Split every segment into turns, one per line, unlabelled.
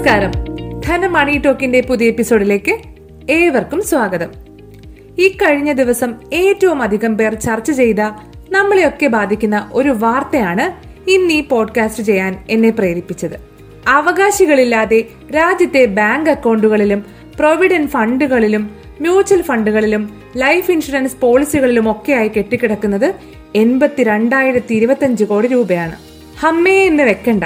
നമസ്കാരം. ധന മണി ടോക്കിന്റെ പുതിയ എപ്പിസോഡിലേക്ക് ഏവർക്കും സ്വാഗതം. ഈ കഴിഞ്ഞ ദിവസം ഏറ്റവും അധികം പേർ ചർച്ച ചെയ്ത നമ്മളെയൊക്കെ ബാധിക്കുന്ന ഒരു വാർത്തയാണ് ഇന്ന് ഈ പോഡ്കാസ്റ്റ് ചെയ്യാൻ എന്നെ പ്രേരിപ്പിച്ചത്. അവകാശികളില്ലാതെ രാജ്യത്തെ ബാങ്ക് അക്കൗണ്ടുകളിലും പ്രൊവിഡന്റ് ഫണ്ടുകളിലും മ്യൂച്വൽ ഫണ്ടുകളിലും ലൈഫ് ഇൻഷുറൻസ് പോളിസികളിലും ഒക്കെയായി കെട്ടിക്കിടക്കുന്നത് എൺപത്തിരണ്ടായിരത്തി ഇരുപത്തിയഞ്ച് കോടി രൂപയാണ്. ഹമ്മേ എന്ന് വെക്കണ്ട.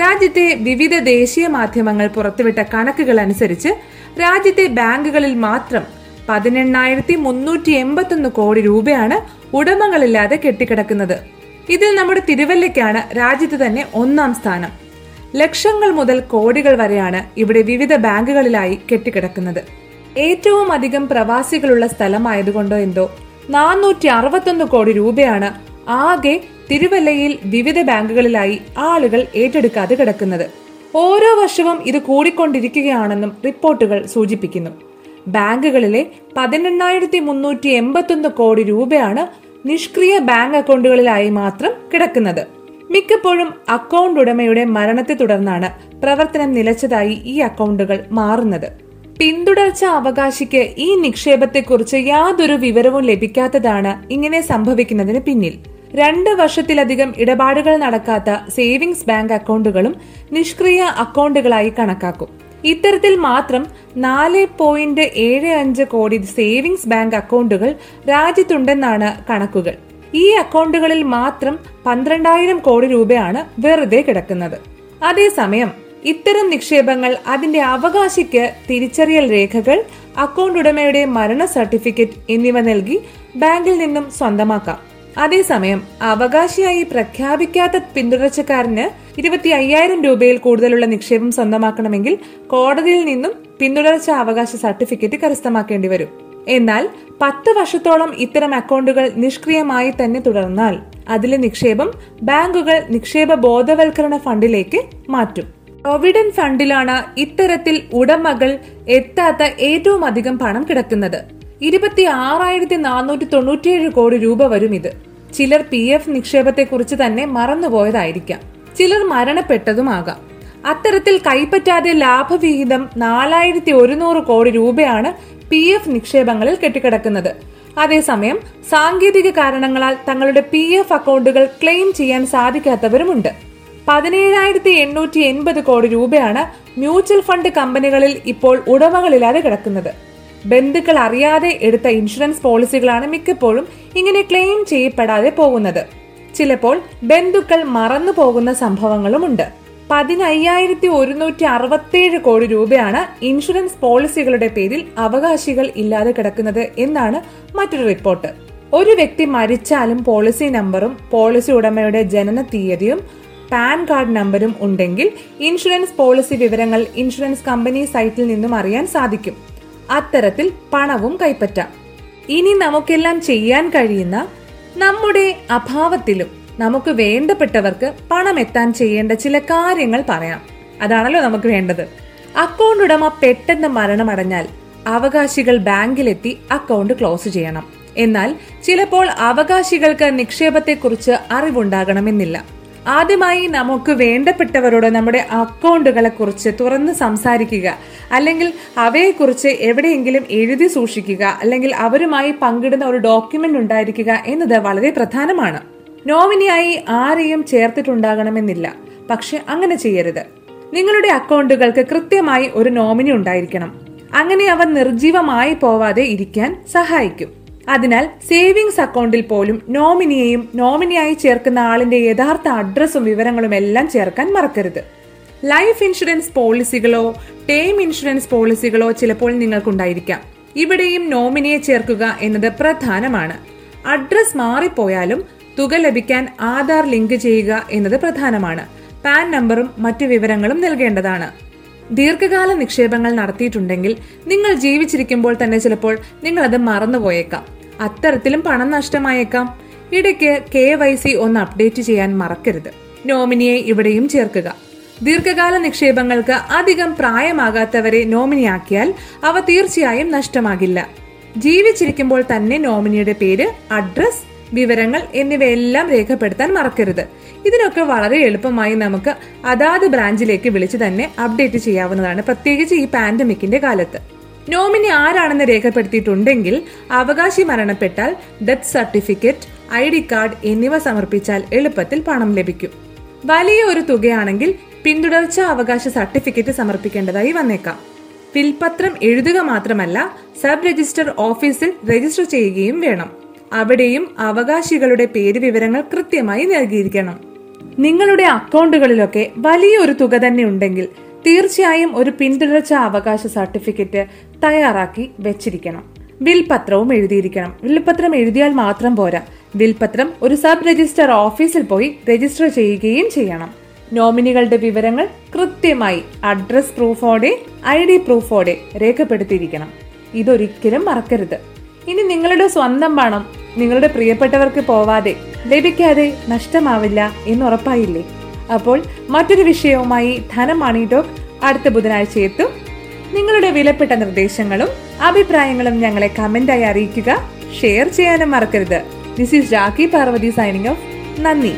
രാജ്യത്തെ വിവിധ ദേശീയ മാധ്യമങ്ങൾ പുറത്തുവിട്ട കണക്കുകൾ അനുസരിച്ച് രാജ്യത്തെ ബാങ്കുകളിൽ മാത്രം പതിനെണ്ണായിരത്തി മുന്നൂറ്റി എൺപത്തൊന്ന് കോടി രൂപയാണ് ഉടമകളില്ലാതെ കെട്ടിക്കിടക്കുന്നത്. ഇതിൽ നമ്മുടെ തിരുവല്ലയ്ക്കാണ് രാജ്യത്ത് തന്നെ ഒന്നാം സ്ഥാനം. ലക്ഷങ്ങൾ മുതൽ കോടികൾ വരെയാണ് ഇവിടെ വിവിധ ബാങ്കുകളിലായി കെട്ടിക്കിടക്കുന്നത്. ഏറ്റവും അധികം പ്രവാസികളുള്ള സ്ഥലമായതുകൊണ്ടോ എന്തോ നാനൂറ്റി അറുപത്തൊന്ന് കോടി രൂപയാണ് ആകെ തിരുവല്ലയിൽ വിവിധ ബാങ്കുകളിലായി ആളുകൾ ഏറ്റെടുക്കാതെ കിടക്കുന്നത്. ഓരോ വർഷവും ഇത് കൂടിക്കൊണ്ടിരിക്കുകയാണെന്നും റിപ്പോർട്ടുകൾ സൂചിപ്പിക്കുന്നു. ബാങ്കുകളിലെ പതിനെണ്ണായിരത്തി മുന്നൂറ്റി എൺപത്തൊന്ന് കോടി രൂപയാണ് നിഷ്ക്രിയ ബാങ്ക് അക്കൗണ്ടുകളിലായി മാത്രം കിടക്കുന്നത്. മിക്കപ്പോഴും അക്കൗണ്ട് ഉടമയുടെ മരണത്തെ തുടർന്നാണ് പ്രവർത്തനം നിലച്ചതായി ഈ അക്കൗണ്ടുകൾ മാറുന്നത്. പിന്തുടർച്ച അവകാശിക്ക് ഈ നിക്ഷേപത്തെക്കുറിച്ച് യാതൊരു വിവരവും ലഭിക്കാത്തതാണ് ഇങ്ങനെ സംഭവിക്കുന്നതിന് പിന്നിൽ. രണ്ട് വർഷത്തിലധികം ഇടപാടുകൾ നടക്കാത്ത സേവിങ്സ് ബാങ്ക് അക്കൗണ്ടുകളും നിഷ്ക്രിയ അക്കൗണ്ടുകളായി കണക്കാക്കും. ഇത്തരത്തിൽ മാത്രം നാല് പോയിന്റ് ഏഴ് അഞ്ച് കോടി സേവിങ്സ് ബാങ്ക് അക്കൗണ്ടുകൾ രാജ്യത്തുണ്ടെന്നാണ് കണക്കുകൾ. ഈ അക്കൗണ്ടുകളിൽ മാത്രം പന്ത്രണ്ടായിരം കോടി രൂപയാണ് വെറുതെ കിടക്കുന്നത്. അതേസമയം ഇത്തരം നിക്ഷേപങ്ങൾ അതിന്റെ അവകാശിക്ക് തിരിച്ചറിയൽ രേഖകൾ അക്കൗണ്ട് ഉടമയുടെ മരണ സർട്ടിഫിക്കറ്റ് എന്നിവ നൽകി ബാങ്കിൽ നിന്നും സ്വന്തമാക്കാം. അതേസമയം അവകാശിയായി പ്രഖ്യാപിക്കാത്ത പിന്തുടർച്ചക്കാരന് ഇരുപത്തി അയ്യായിരം രൂപയിൽ കൂടുതലുള്ള നിക്ഷേപം സ്വന്തമാക്കണമെങ്കിൽ കോടതിയിൽ നിന്നും പിന്തുടർച്ച അവകാശ സർട്ടിഫിക്കറ്റ് കരസ്ഥമാക്കേണ്ടി വരും. എന്നാൽ പത്ത് വർഷത്തോളം ഇത്തരം അക്കൗണ്ടുകൾ നിഷ്ക്രിയമായി തന്നെ തുടർന്നാൽ അതിലെ നിക്ഷേപം ബാങ്കുകൾ നിക്ഷേപ ബോധവൽക്കരണ ഫണ്ടിലേക്ക് മാറ്റും. പ്രൊവിഡന്റ് ഫണ്ടിലാണ് ഇത്തരത്തിൽ ഉടമകൾ എത്താത്ത ഏറ്റവും അധികം പണം കിടക്കുന്നത്. ഇരുപത്തി ആറായിരത്തി നാനൂറ്റി തൊണ്ണൂറ്റിയേഴ് കോടി രൂപ വരും ഇത്. ചിലർ പി എഫ് നിക്ഷേപത്തെക്കുറിച്ച് തന്നെ മറന്നുപോയതായിരിക്കാം. ചിലർ മരണപ്പെട്ടതുമാകാം. അത്തരത്തിൽ കൈപ്പറ്റാതെ ലാഭവിഹിതം നാലായിരത്തി ഒരുന്നൂറ് കോടി രൂപയാണ് പി എഫ് നിക്ഷേപങ്ങളിൽ കെട്ടിക്കിടക്കുന്നത്. അതേസമയം സാങ്കേതിക കാരണങ്ങളാൽ തങ്ങളുടെ പി എഫ് അക്കൗണ്ടുകൾ ക്ലെയിം ചെയ്യാൻ സാധിക്കാത്തവരുമുണ്ട്. പതിനേഴായിരത്തി എണ്ണൂറ്റി എൺപത് കോടി രൂപയാണ് മ്യൂച്വൽ ഫണ്ട് കമ്പനികളിൽ ഇപ്പോൾ ഉടമകളില്ലാതെ കിടക്കുന്നത്. ബന്ധുക്കൾ അറിയാതെ എടുത്ത ഇൻഷുറൻസ് പോളിസികളാണ് മിക്കപ്പോഴും ഇങ്ങനെ ക്ലെയിം ചെയ്യപ്പെടാതെ പോകുന്നത്. ചിലപ്പോൾ ബന്ധുക്കൾ മറന്നു പോകുന്ന സംഭവങ്ങളുമുണ്ട്. പതിനയ്യായിരത്തി ഒരുന്നൂറ്റി അറുപത്തേഴ് കോടി രൂപയാണ് ഇൻഷുറൻസ് പോളിസികളുടെ പേരിൽ അവകാശികൾ ഇല്ലാതെ കിടക്കുന്നത് എന്നാണ് മറ്റൊരു റിപ്പോർട്ട്. ഒരു വ്യക്തി മരിച്ചാലും പോളിസി നമ്പറും പോളിസി ഉടമയുടെ ജനന തീയതിയും പാൻ കാർഡ് നമ്പരും ഉണ്ടെങ്കിൽ ഇൻഷുറൻസ് പോളിസി വിവരങ്ങൾ ഇൻഷുറൻസ് കമ്പനി സൈറ്റിൽ നിന്നും അറിയാൻ സാധിക്കും. അത്തരത്തിൽ പണവും കൈപ്പറ്റാം. ഇനി നമുക്കെല്ലാം ചെയ്യാൻ കഴിയുന്ന നമ്മുടെ അഭാവത്തിലും നമുക്ക് വേണ്ടപ്പെട്ടവർക്ക് പണം എത്താൻ ചെയ്യേണ്ട ചില കാര്യങ്ങൾ പറയാം. അതാണല്ലോ നമുക്ക് വേണ്ടത്. അക്കൗണ്ട് ഉടമ പെട്ടെന്ന് മരണമടഞ്ഞാൽ അവകാശികൾ ബാങ്കിലെത്തി അക്കൗണ്ട് ക്ലോസ് ചെയ്യണം. എന്നാൽ ചിലപ്പോൾ അവകാശികൾക്ക് നിക്ഷേപത്തെക്കുറിച്ച് അറിവുണ്ടാകണമെന്നില്ല. ആദ്യമായി നമുക്ക് വേണ്ടപ്പെട്ടവരോട് നമ്മുടെ അക്കൗണ്ടുകളെ കുറിച്ച് തുറന്ന് സംസാരിക്കുക. അല്ലെങ്കിൽ അവയെക്കുറിച്ച് എവിടെയെങ്കിലും എഴുതി സൂക്ഷിക്കുക. അല്ലെങ്കിൽ അവരുമായി പങ്കിടുന്ന ഒരു ഡോക്യുമെന്റ് ഉണ്ടായിരിക്കുക എന്നത് വളരെ പ്രധാനമാണ്. നോമിനിയായി ആരെയും ചേർത്തിട്ടുണ്ടാകണമെന്നില്ല. പക്ഷെ അങ്ങനെ ചെയ്യരുത്. നിങ്ങളുടെ അക്കൗണ്ടുകൾക്ക് കൃത്യമായി ഒരു നോമിനി ഉണ്ടായിരിക്കണം. അങ്ങനെ അവ നിർജീവമായി പോവാതെ ഇരിക്കാൻ സഹായിക്കും. അതിനാൽ സേവിങ്സ് അക്കൗണ്ടിൽ പോലും നോമിനിയെയും നോമിനിയായി ചേർക്കുന്ന ആളിന്റെ യഥാർത്ഥ അഡ്രസ്സും വിവരങ്ങളും എല്ലാം ചേർക്കാൻ മറക്കരുത്. ലൈഫ് ഇൻഷുറൻസ് പോളിസികളോ ടേം ഇൻഷുറൻസ് പോളിസികളോ ചിലപ്പോൾ നിങ്ങൾക്കുണ്ടായിരിക്കാം. ഇവിടെയും നോമിനിയെ ചേർക്കുക എന്നത് പ്രധാനമാണ്. അഡ്രസ് മാറിപ്പോയാലും തുക ലഭിക്കാൻ ആധാർ ലിങ്ക് ചെയ്യുക എന്നത് പ്രധാനമാണ്. പാൻ നമ്പറും മറ്റു വിവരങ്ങളും നൽകേണ്ടതാണ്. ദീർഘകാല നിക്ഷേപങ്ങൾ നടത്തിയിട്ടുണ്ടെങ്കിൽ നിങ്ങൾ ജീവിച്ചിരിക്കുമ്പോൾ തന്നെ ചിലപ്പോൾ നിങ്ങൾ അത് മറന്നുപോയേക്കാം. അത്തരത്തിലും പണം നഷ്ടമായേക്കാം. ഇടയ്ക്ക് കെ വൈ സി ഒന്ന് അപ്ഡേറ്റ് ചെയ്യാൻ മറക്കരുത്. നോമിനിയെ ഇവിടെയും ചേർക്കുക. ദീർഘകാല നിക്ഷേപങ്ങൾക്ക് അധികം പ്രായമാകാത്തവരെ നോമിനിയാക്കിയാൽ അവ തീർച്ചയായും നഷ്ടമാകില്ല. ജീവിച്ചിരിക്കുമ്പോൾ തന്നെ നോമിനിയുടെ പേര് അഡ്രസ് വിവരങ്ങൾ എന്നിവയെല്ലാം രേഖപ്പെടുത്താൻ മറക്കരുത്. ഇതിനൊക്കെ വളരെ എളുപ്പമായി നമുക്ക് അതാത് ബ്രാഞ്ചിലേക്ക് വിളിച്ച് തന്നെ അപ്ഡേറ്റ് ചെയ്യാവുന്നതാണ്. പ്രത്യേകിച്ച് ഈ പാൻഡമിക്കിന്റെ കാലത്ത്. നോമിനി ആരാണെന്ന് രേഖപ്പെടുത്തിയിട്ടുണ്ടെങ്കിൽ അവകാശി മരണപ്പെട്ടാൽ death certificate I D card എന്നിവ സമർപ്പിച്ചാൽ എളുപ്പത്തിൽ പണം ലഭിക്കും. വലിയ ഒരു തുകയാണെങ്കിൽ പിന്തുടർച്ച അവകാശ സർട്ടിഫിക്കറ്റ് സമർപ്പിക്കേണ്ടതായി വന്നേക്കാം. വിൽപത്രം എഴുതുക മാത്രമല്ല സബ് രജിസ്റ്റർ ഓഫീസിൽ രജിസ്റ്റർ ചെയ്യുകയും വേണം. അവിടെയും അവകാശികളുടെ പേര് വിവരങ്ങൾ കൃത്യമായി നൽകിയിരിക്കണം. നിങ്ങളുടെ അക്കൗണ്ടുകളിലൊക്കെ വലിയൊരു തുക തന്നെ ഉണ്ടെങ്കിൽ തീർച്ചയായും ഒരു പിന്തുടർച്ച അവകാശ സർട്ടിഫിക്കറ്റ് തയ്യാറാക്കി വെച്ചിരിക്കണം. വിൽപത്രവും എഴുതിയിരിക്കണം. വിൽപത്രം എഴുതിയാൽ മാത്രം പോരാ. വിൽപത്രം ഒരു സബ് രജിസ്റ്റർ ഓഫീസിൽ പോയി രജിസ്റ്റർ ചെയ്യുകയും ചെയ്യണം. നോമിനികളുടെ വിവരങ്ങൾ കൃത്യമായി അഡ്രസ് പ്രൂഫോടെ ഐ ഡി പ്രൂഫോടെ രേഖപ്പെടുത്തിയിരിക്കണം. ഇതൊരിക്കലും മറക്കരുത്. ഇനി നിങ്ങളുടെ സ്വന്തം പണം നിങ്ങളുടെ പ്രിയപ്പെട്ടവർക്ക് പോവാതെ ലഭിക്കാതെ നഷ്ടമാവില്ല എന്ന് ഉറപ്പായില്ലേ? അപ്പോൾ മറ്റൊരു വിഷയവുമായി ധനം മണി ടോക്ക് അടുത്ത ബുധനാഴ്ച എത്തും നിങ്ങളുടെ വിലപ്പെട്ട നിർദ്ദേശങ്ങളും അഭിപ്രായങ്ങളും ഞങ്ങളെ കമന്റായി അറിയിക്കുക. ഷെയർ ചെയ്യാനും മറക്കരുത്. This is Rakhi Parvathy signing off നന്ദി.